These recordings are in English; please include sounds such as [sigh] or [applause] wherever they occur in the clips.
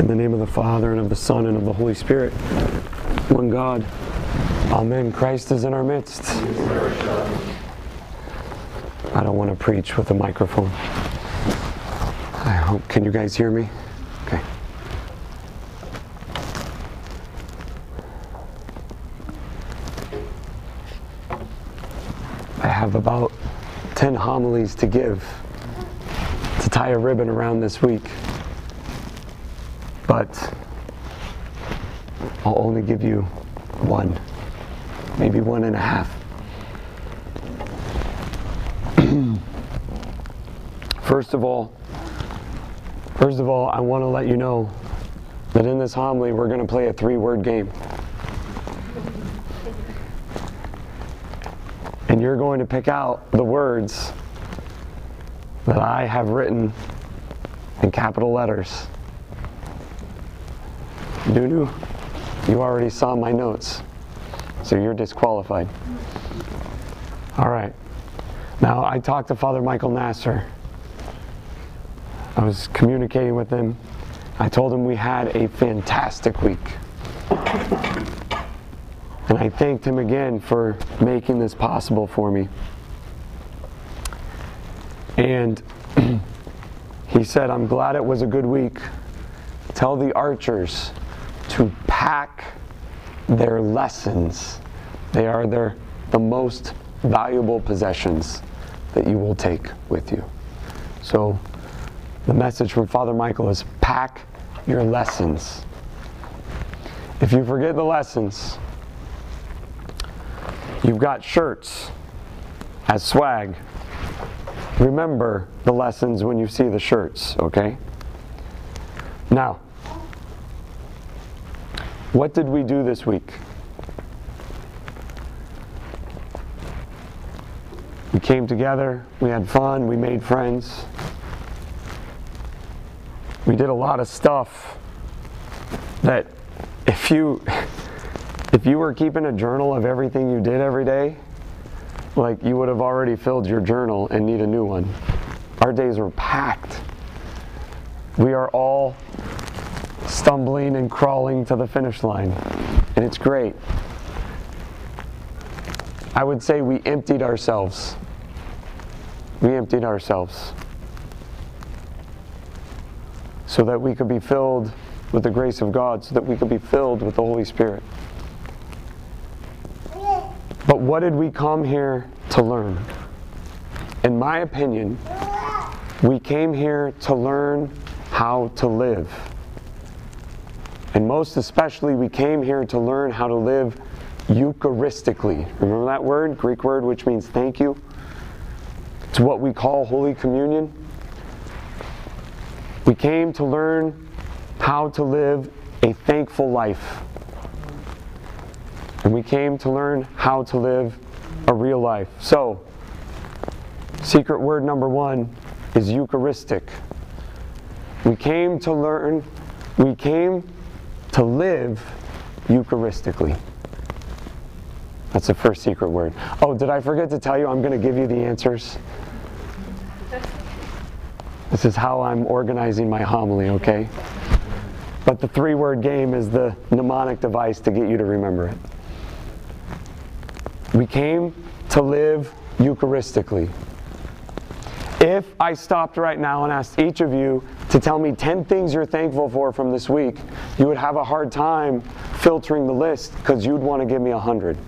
In the name of the Father, and of the Son, and of the Holy Spirit, one God. Amen. Christ is in our midst. I don't want to preach with a microphone. I hope. Can you guys hear me? Okay. I have about 10 homilies to give to tie a ribbon around this week. But I'll only give you one, maybe one and a half. [clears throat] first of all, first of all, I want to let you know that in this homily we're going to play a three-word game. And you're going to pick out the words that I have written in capital letters. Nunu, you already saw my notes, so you're disqualified. All right. Now, I talked to Father Michael Nasser. I was communicating with him. I told him we had a fantastic week. And I thanked him again for making this possible for me. And [clears throat] he said, I'm glad it was a good week. Tell the archers to pack their lessons. They are their, the most valuable possessions that you will take with you. So the message from Father Michael is pack your lessons. If you forget the lessons, you've got shirts as swag. Remember the lessons when you see the shirts, okay? Now, what did we do this week? We came together, we had fun, we made friends. We did a lot of stuff that if you [laughs] if you were keeping a journal of everything you did every day, like you would have already filled your journal and need a new one. Our days were packed. We are all stumbling and crawling to the finish line, and it's great. I would say we emptied ourselves. We emptied ourselves so that we could be filled with the grace of God, so that we could be filled with the Holy Spirit. But what did we come here to learn? In my opinion, we came here to learn how to live. And most especially, we came here to learn how to live Eucharistically. Remember that word? Greek word which means thank you? It's what we call Holy Communion. We came to learn how to live a thankful life. And we came to learn how to live a real life. So, secret word number one is Eucharistic. We came to learn, we came to live Eucharistically. That's the first secret word. Oh, did I forget to tell you I'm going to give you the answers? This is how I'm organizing my homily, okay? But the three word game is the mnemonic device to get you to remember it. We came to live Eucharistically. If I stopped right now and asked each of you to tell me 10 things you're thankful for from this week, you would have a hard time filtering the list because you'd want to give me 100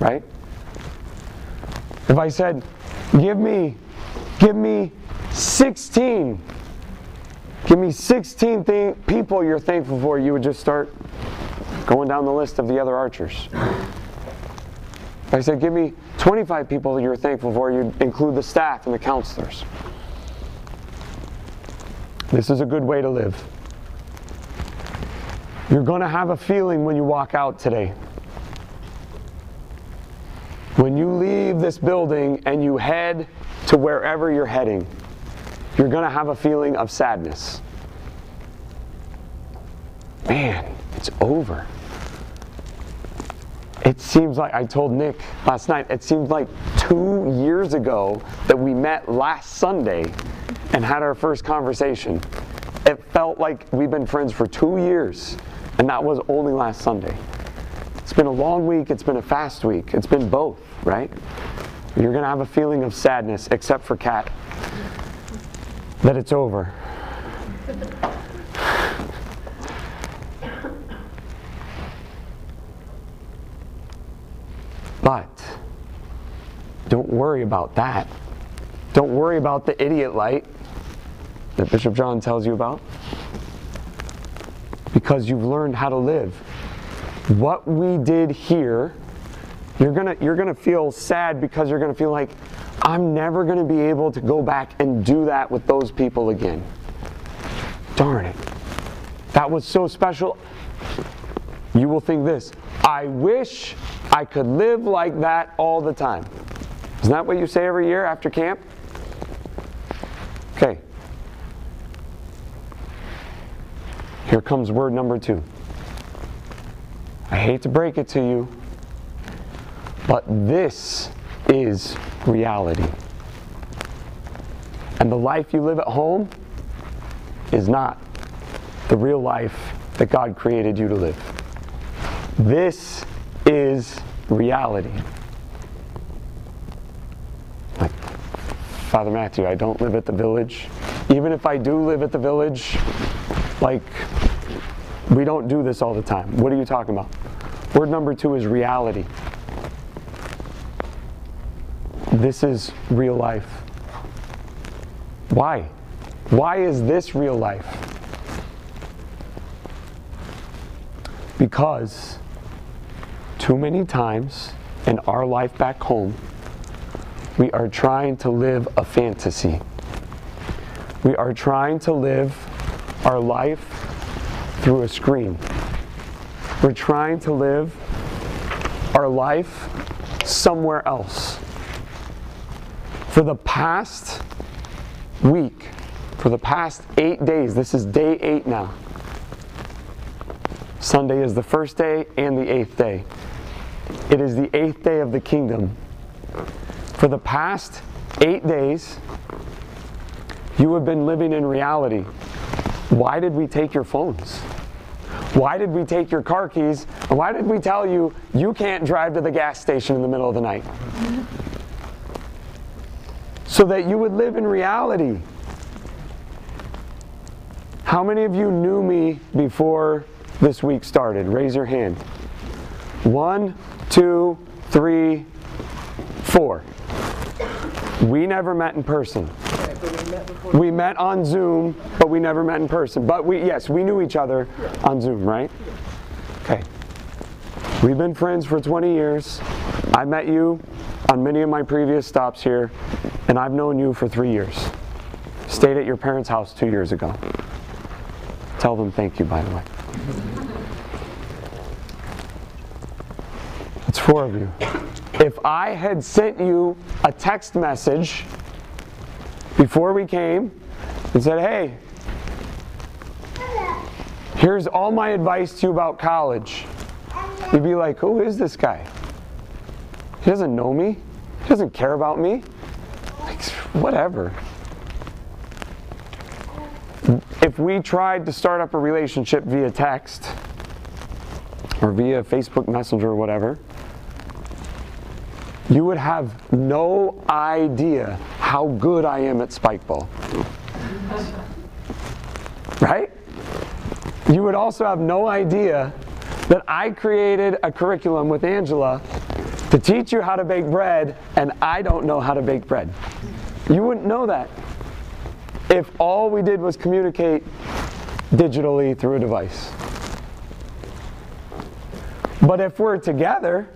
right? If I said, give me, give me 16, give me 16 thing, people you're thankful for, you would just start going down the list of the other archers. I said, give me 25 people that you're thankful for, you'd include the staff and the counselors. This is a good way to live. You're going to have a feeling when you walk out today. When you leave this building and you head to wherever you're heading, you're going to have a feeling of sadness. Man, it's over. It seems like, I told Nick last night, it seems like two years ago that we met last Sunday and had our first conversation. it felt like we've been friends for two years, and that was only last Sunday. It's been a long week, it's been a fast week, it's been both, right? You're to have a feeling of sadness, except for Kat, that it's over. But don't worry about that. Don't worry about the idiot light that Bishop John tells you about because you've learned how to live. What we did here, you're gonna you're gonna feel sad because you're gonna feel like I'm never gonna be able to go back and do that with those people again. Darn it. That was so special. You will think this I wish I could live like that all the time. Isn't that what you say every year after camp? Okay. Here comes word number two. I hate to break it to you, but this is reality. And the life you live at home is not the real life that God created you to live. This is reality. Father Matthew, I don't live at the village. Even if I do live at the village, like, we don't do this all the time. What are you talking about? Word number two is reality. This is real life. Why? Why is this real life? Because too many times in our life back home, we are trying to live a fantasy. We are trying to live our life through a screen. We're trying to live our life somewhere else. For the past week, for the past eight days, this is day eight now. Sunday is the first day and the eighth day. It is the eighth day of the kingdom. For the past eight days, you have been living in reality. Why did we take your phones? Why did we take your car keys? And why did we tell you you can't drive to the gas station in the middle of the night? [laughs] So that you would live in reality. How many of you knew me before this week started? Raise your hand. One, two, three, four. We never met in person. We met on Zoom, but we never met in person. But we, yes, we knew each other on Zoom, right? Okay. We've been friends for 20 years. I met you on many of my previous stops here, and I've known you for three years. Stayed at your parents' house two years ago. Tell them thank you, by the way. Four of you. If I had sent you a text message before we came and said, hey, here's all my advice to you about college, you'd be like, who is this guy? He doesn't know me. He doesn't care about me. Like, whatever. If we tried to start up a relationship via text or via Facebook Messenger or whatever, you would have no idea how good I am at spikeball. Right? You would also have no idea that I created a curriculum with Angela to teach you how to bake bread, and I don't know how to bake bread. You wouldn't know that if all we did was communicate digitally through a device. But if we're together,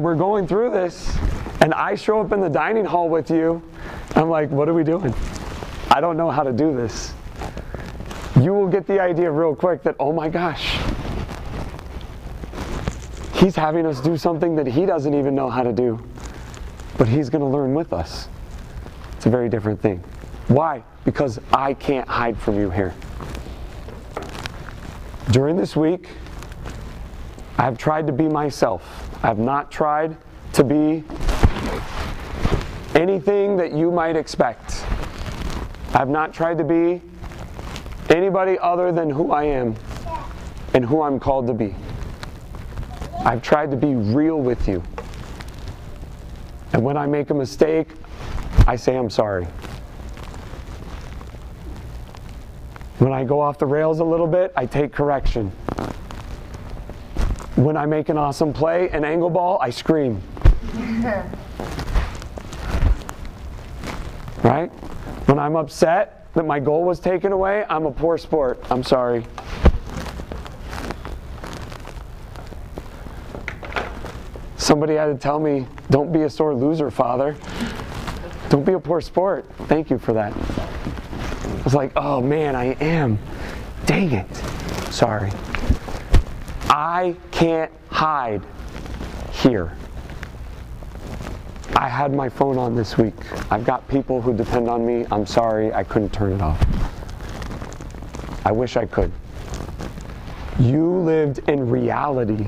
and we're going through this, and I show up in the dining hall with you, I'm like, what are we doing? I don't know how to do this. You will get the idea real quick that, oh my gosh, he's having us do something that he doesn't even know how to do, but he's going to learn with us. It's a very different thing. Why? Because I can't hide from you here. During this week, I've tried to be myself. I've not tried to be anything that you might expect. I've not tried to be anybody other than who I am and who I'm called to be. I've tried to be real with you. And when I make a mistake, I say I'm sorry. When I go off the rails a little bit, I take correction. When I make an awesome play, an angle ball, I scream. [laughs] right? When I'm upset that my goal was taken away, I'm a poor sport. I'm sorry. Somebody had to tell me, don't be a sore loser, Father. Don't be a poor sport. Thank you for that. I was like, oh man, I am. Dang it. Sorry. I can't hide here. I had my phone on this week. I've got people who depend on me. I'm sorry, I couldn't turn it off. I wish I could. You lived in reality.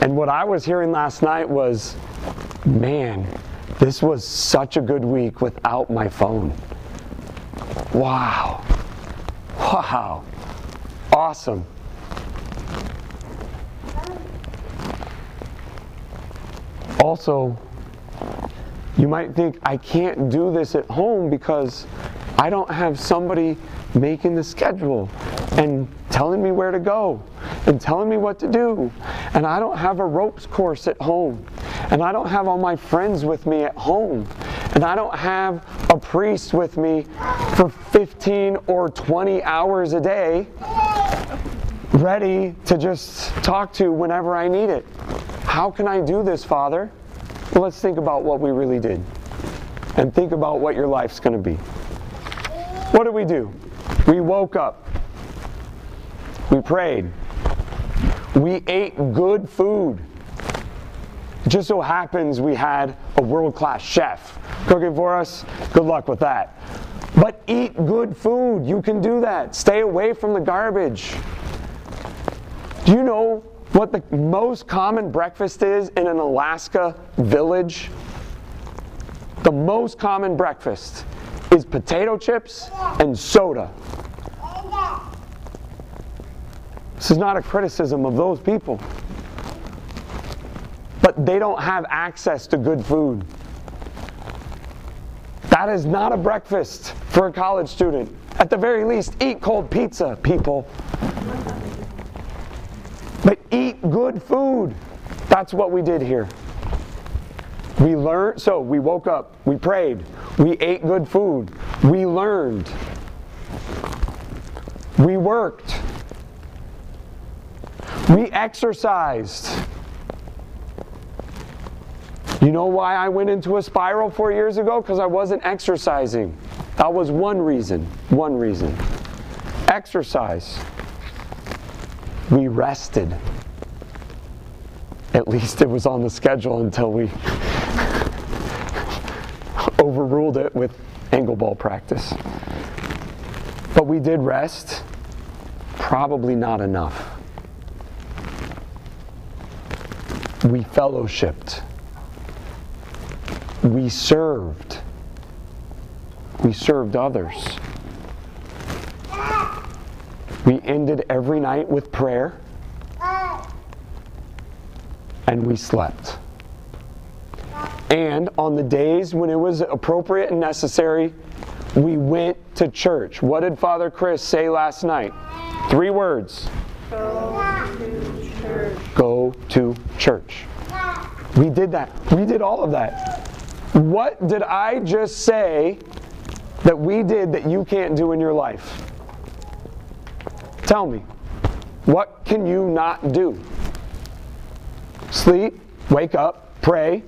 And what I was hearing last night was, man, this was such a good week without my phone. Wow. Wow. Awesome. Also, you might think, I can't do this at home because I don't have somebody making the schedule and telling me where to go and telling me what to do. And I don't have a ropes course at home. And I don't have all my friends with me at home. And I don't have a priest with me for 15 or 20 hours a day ready to just talk to whenever I need it. How can I do this, Father? Well, let's think about what we really did. And think about what your life's going to be. What did we do? We woke up. We prayed. We ate good food. It just so happens we had a world class chef cooking for us. Good luck with that. But eat good food. You can do that. Stay away from the garbage. Do you know what the most common breakfast is in an Alaska village? The most common breakfast is potato chips and soda. This is not a criticism of those people. But they don't have access to good food. That is not a breakfast for a college student. At the very least, eat cold pizza, people. Good food. That's what we did here. We learned, so we woke up, we prayed, we ate good food, we learned, we worked, we exercised. You know why I went into a spiral four years ago? Because I wasn't exercising. That was one reason. One reason. Exercise. We rested. At least it was on the schedule until we overruled it with angle ball practice. But we did rest. Probably not enough. We fellowshipped. We served. We served others. We ended every night with prayer. And we slept. And on the days when it was appropriate and necessary, we went to church. What did Father Chris say last night? Three words Go to church. Go to church. We did that. We did all of that. What did I just say that we did that you can't do in your life? Tell me. What can you not do? Sleep, wake up, pray,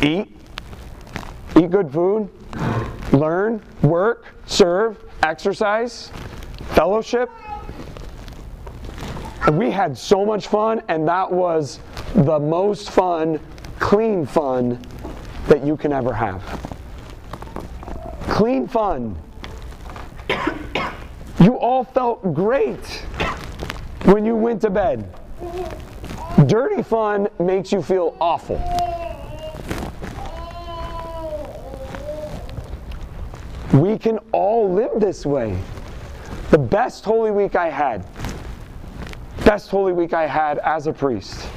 eat, eat good food, learn, work, serve, exercise, fellowship. And we had so much fun, and that was the most fun, clean fun that you can ever have. Clean fun. You all felt great when you went to bed. Dirty fun makes you feel awful. We can all live this way. The best Holy Week I had, best Holy Week I had as a priest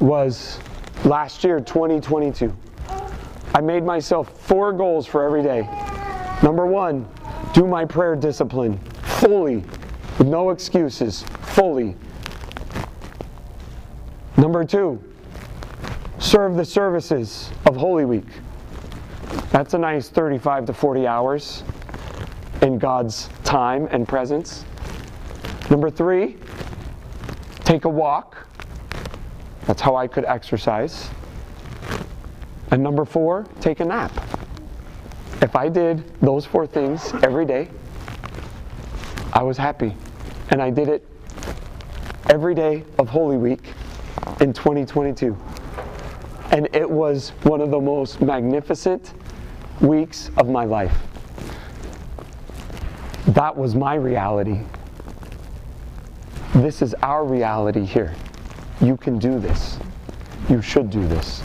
was last year, 2022. I made myself four goals for every day. Number one, do my prayer discipline fully, with no excuses, fully. Number two, serve the services of Holy Week. That's a nice 35 to 40 hours in God's time and presence. Number three, take a walk. That's how I could exercise. And number four, take a nap. If I did those four things every day, I was happy. And I did it every day of Holy Week in 2022. And it was one of the most magnificent weeks of my life. That was my reality. This is our reality here. You can do this. You should do this.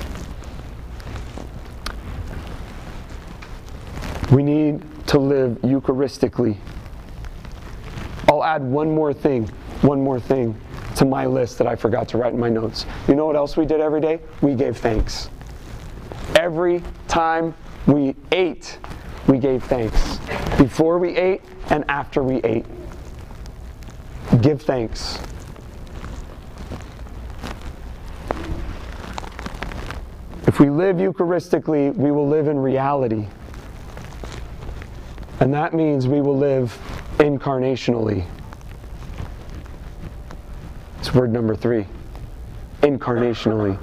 We need to live Eucharistically. I'll add one more thing, one more thing to my list that I forgot to write in my notes. You know what else we did every day? We gave thanks. Every time we ate, we gave thanks. Before we ate and after we ate. Give thanks. If we live Eucharistically, we will live in reality. And that means we will live incarnationally. Word number three incarnationally.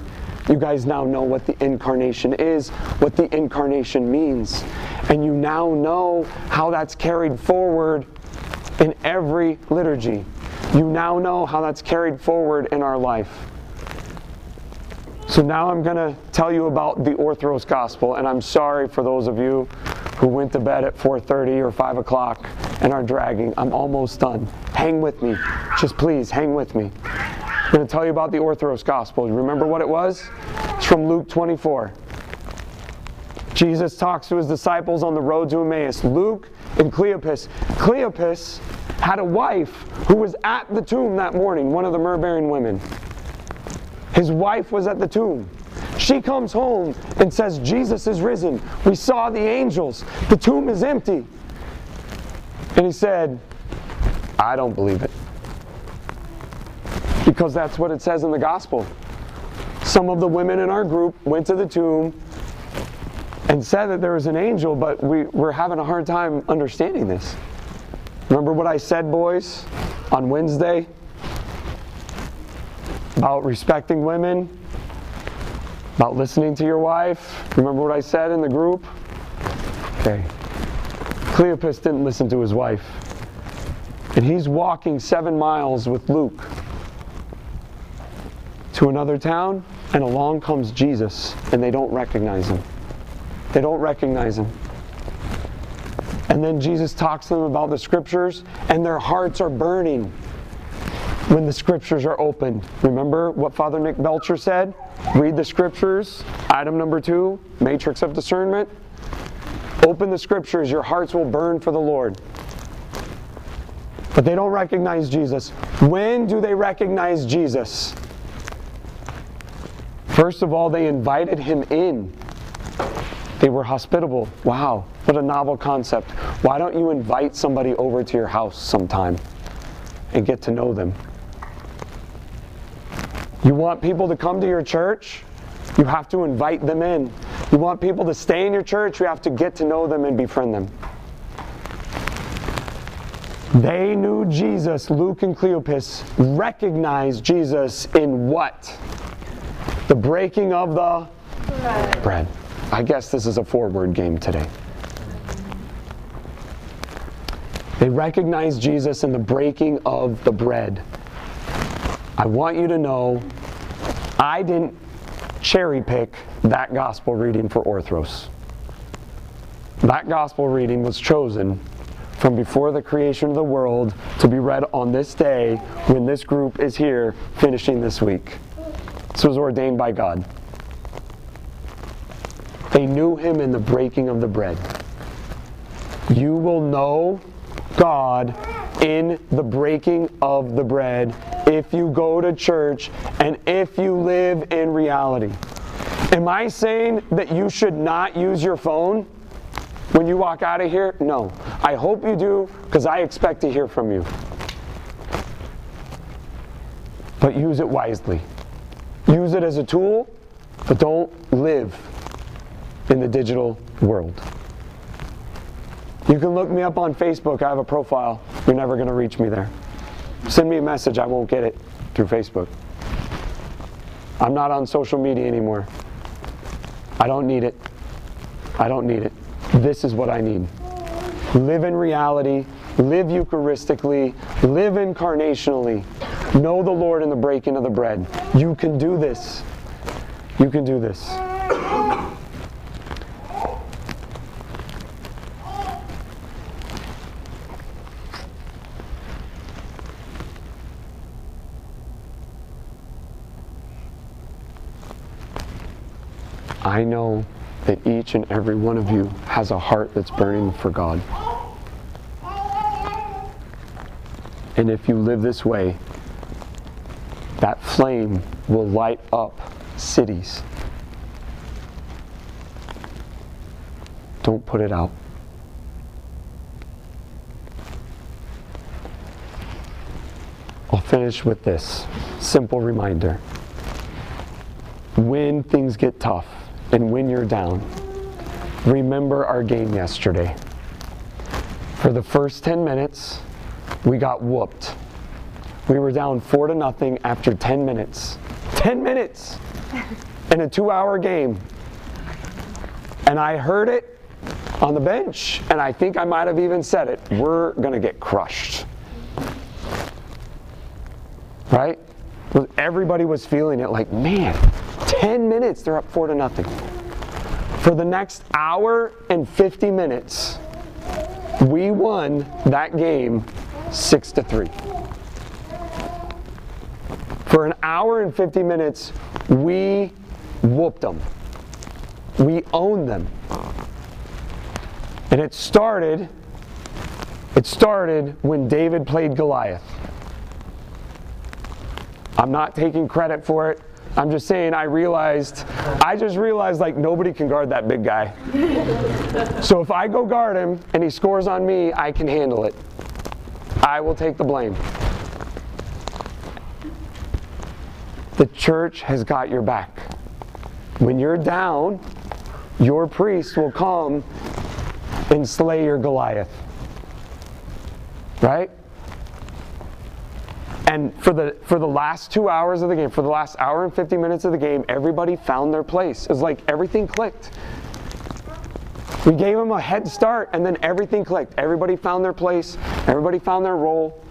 You guys now know what the incarnation is, what the incarnation means. And you now know how that's carried forward in every liturgy. You now know how that's carried forward in our life. So now I'm going to tell you about the Orthros Gospel, and I'm sorry for those of you who went to bed at 4:30 or 5 o'clock and are dragging. I'm almost done. Hang with me. Just please hang with me. I'm going to tell you about the Orthros Gospel. Remember what it was? It's from Luke 24. Jesus talks to his disciples on the road to Emmaus. Luke and Cleopas. Cleopas had a wife who was at the tomb that morning, one of the myrrh-bearing women. His wife was at the tomb. She comes home and says, Jesus is risen. We saw the angels. The tomb is empty. And he said, I don't believe it. Because that's what it says in the gospel. Some of the women in our group went to the tomb and said that there was an angel, but we, we're having a hard time understanding this. Remember what I said, boys, on Wednesday? about respecting women, about listening to your wife. Remember what I said in the group? Okay. Cleopas didn't listen to his wife. And he's walking seven miles with Luke to another town, and along comes Jesus, and they don't recognize him. They don't recognize him. And then Jesus talks to them about the scriptures, and their hearts are burning when the scriptures are opened. Remember what Father Nick Belcher said? Read the scriptures. Item number two, matrix of discernment. Open the scriptures, your hearts will burn for the Lord. But they don't recognize Jesus. When do they recognize Jesus? First of all, they invited him in. They were hospitable. Wow, what a novel concept. Why don't you invite somebody over to your house sometime and get to know them? You want people to come to your church? You have to invite them in. You want people to stay in your church? You have to get to know them and befriend them. They knew Jesus, Luke and Cleopas recognized Jesus in what? The breaking of the bread. bread. I guess this is a four word game today. They recognized Jesus in the breaking of the bread. I want you to know I didn't cherry pick that gospel reading for Orthros. That gospel reading was chosen from before the creation of the world to be read on this day when this group is here finishing this week. This was ordained by God. They knew him in the breaking of the bread. You will know God in the breaking of the bread if you go to church and if you live in reality. Am I saying that you should not use your phone when you walk out of here? No. I hope you do because I expect to hear from you. But use it wisely. Use it as a tool, but don't live in the digital world. You can look me up on Facebook. I have a profile. You're never going to reach me there. Send me a message. I won't get it through Facebook. I'm not on social media anymore. I don't need it. I don't need it. This is what I need. Live in reality, live Eucharistically, live incarnationally. Know the Lord in the breaking of the bread. You can do this. You can do this. I know that each and every one of you has a heart that's burning for God. And if you live this way, that flame will light up cities. Don't put it out. I'll finish with this simple reminder. When things get tough, and when you're down, remember our game yesterday. For the first 10 minutes, we got whooped. We were down four to nothing after 10 minutes. 10 minutes [laughs] in a two hour game. And I heard it on the bench, and I think I might have even said it. We're going to get crushed. Right? Everybody was feeling it like, man, 10 minutes, they're up 4 to nothing. For the next hour and 50 minutes, we won that game 6 to 3. For an hour and 50 minutes, we whooped them. We owned them. And it started it started when David played Goliath. I'm not taking credit for it. I'm just saying, I realized, I just realized like nobody can guard that big guy. so if I go guard him and he scores on me, I can handle it. I will take the blame. The church has got your back. When you're down, your priest will come and slay your Goliath. Right? And for the for the last two hours of the game, for the last hour and 50 minutes of the game, everybody found their place. It was like everything clicked. We gave them a head start, and then everything clicked. Everybody found their place. Everybody found their role.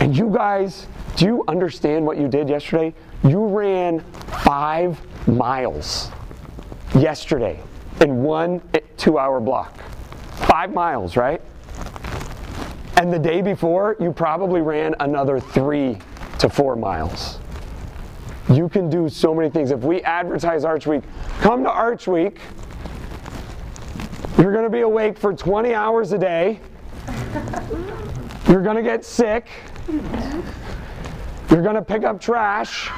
And you guys, do you understand what you did yesterday? You ran five miles yesterday in one two-hour block. Five miles, right? And the day before, you probably ran another three to four miles. You can do so many things. If we advertise Arch Week, come to Arch Week. You're going to be awake for 20 hours a day. You're going to get sick. You're going to pick up trash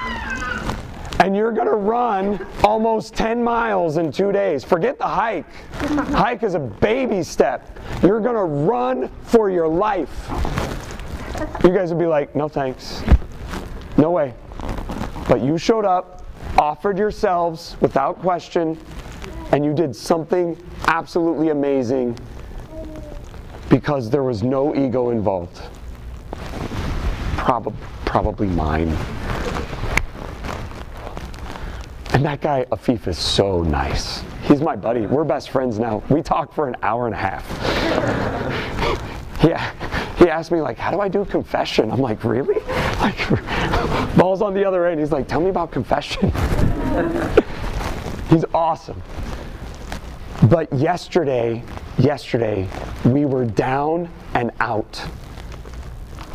and you're going to run almost 10 miles in two days. Forget the hike. hike is a baby step. You're going to run for your life. You guys would be like, no thanks. No way. But you showed up, offered yourselves without question, and you did something absolutely amazing because there was no ego involved. Prob- probably mine. And that guy, Afif, is so nice. He's my buddy. We're best friends now. We talk for an hour and a half. yeah. He asked me, like, how do I do confession? I'm like, really? Like, ball's on the other end. He's like, tell me about confession. He's awesome. But yesterday, yesterday, we were down and out.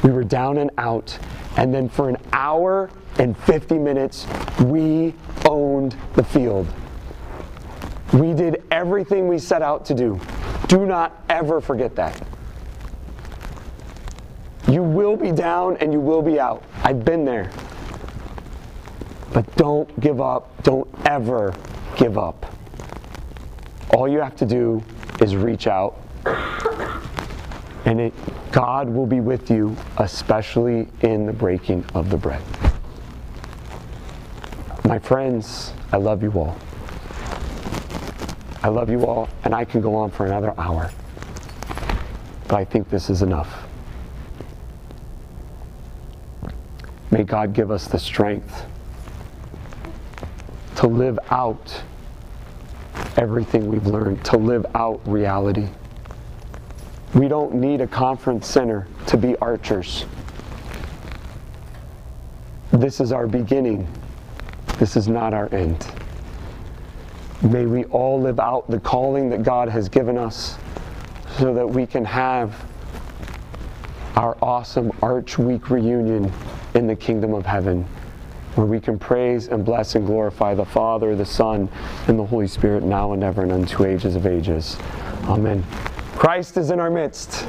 We were down and out. And then for an hour and 50 minutes, we owned the field. We did everything we set out to do. Do not ever forget that. You will be down and you will be out. I've been there. But don't give up. Don't ever give up. All you have to do is reach out. And it, God will be with you, especially in the breaking of the bread. My friends, I love you all. I love you all, and I can go on for another hour. But I think this is enough. May God give us the strength to live out everything we've learned, to live out reality. We don't need a conference center to be archers. This is our beginning. This is not our end. May we all live out the calling that God has given us so that we can have our awesome Arch Week reunion in the kingdom of heaven, where we can praise and bless and glorify the Father, the Son, and the Holy Spirit now and ever and unto ages of ages. Amen. Christ is in our midst.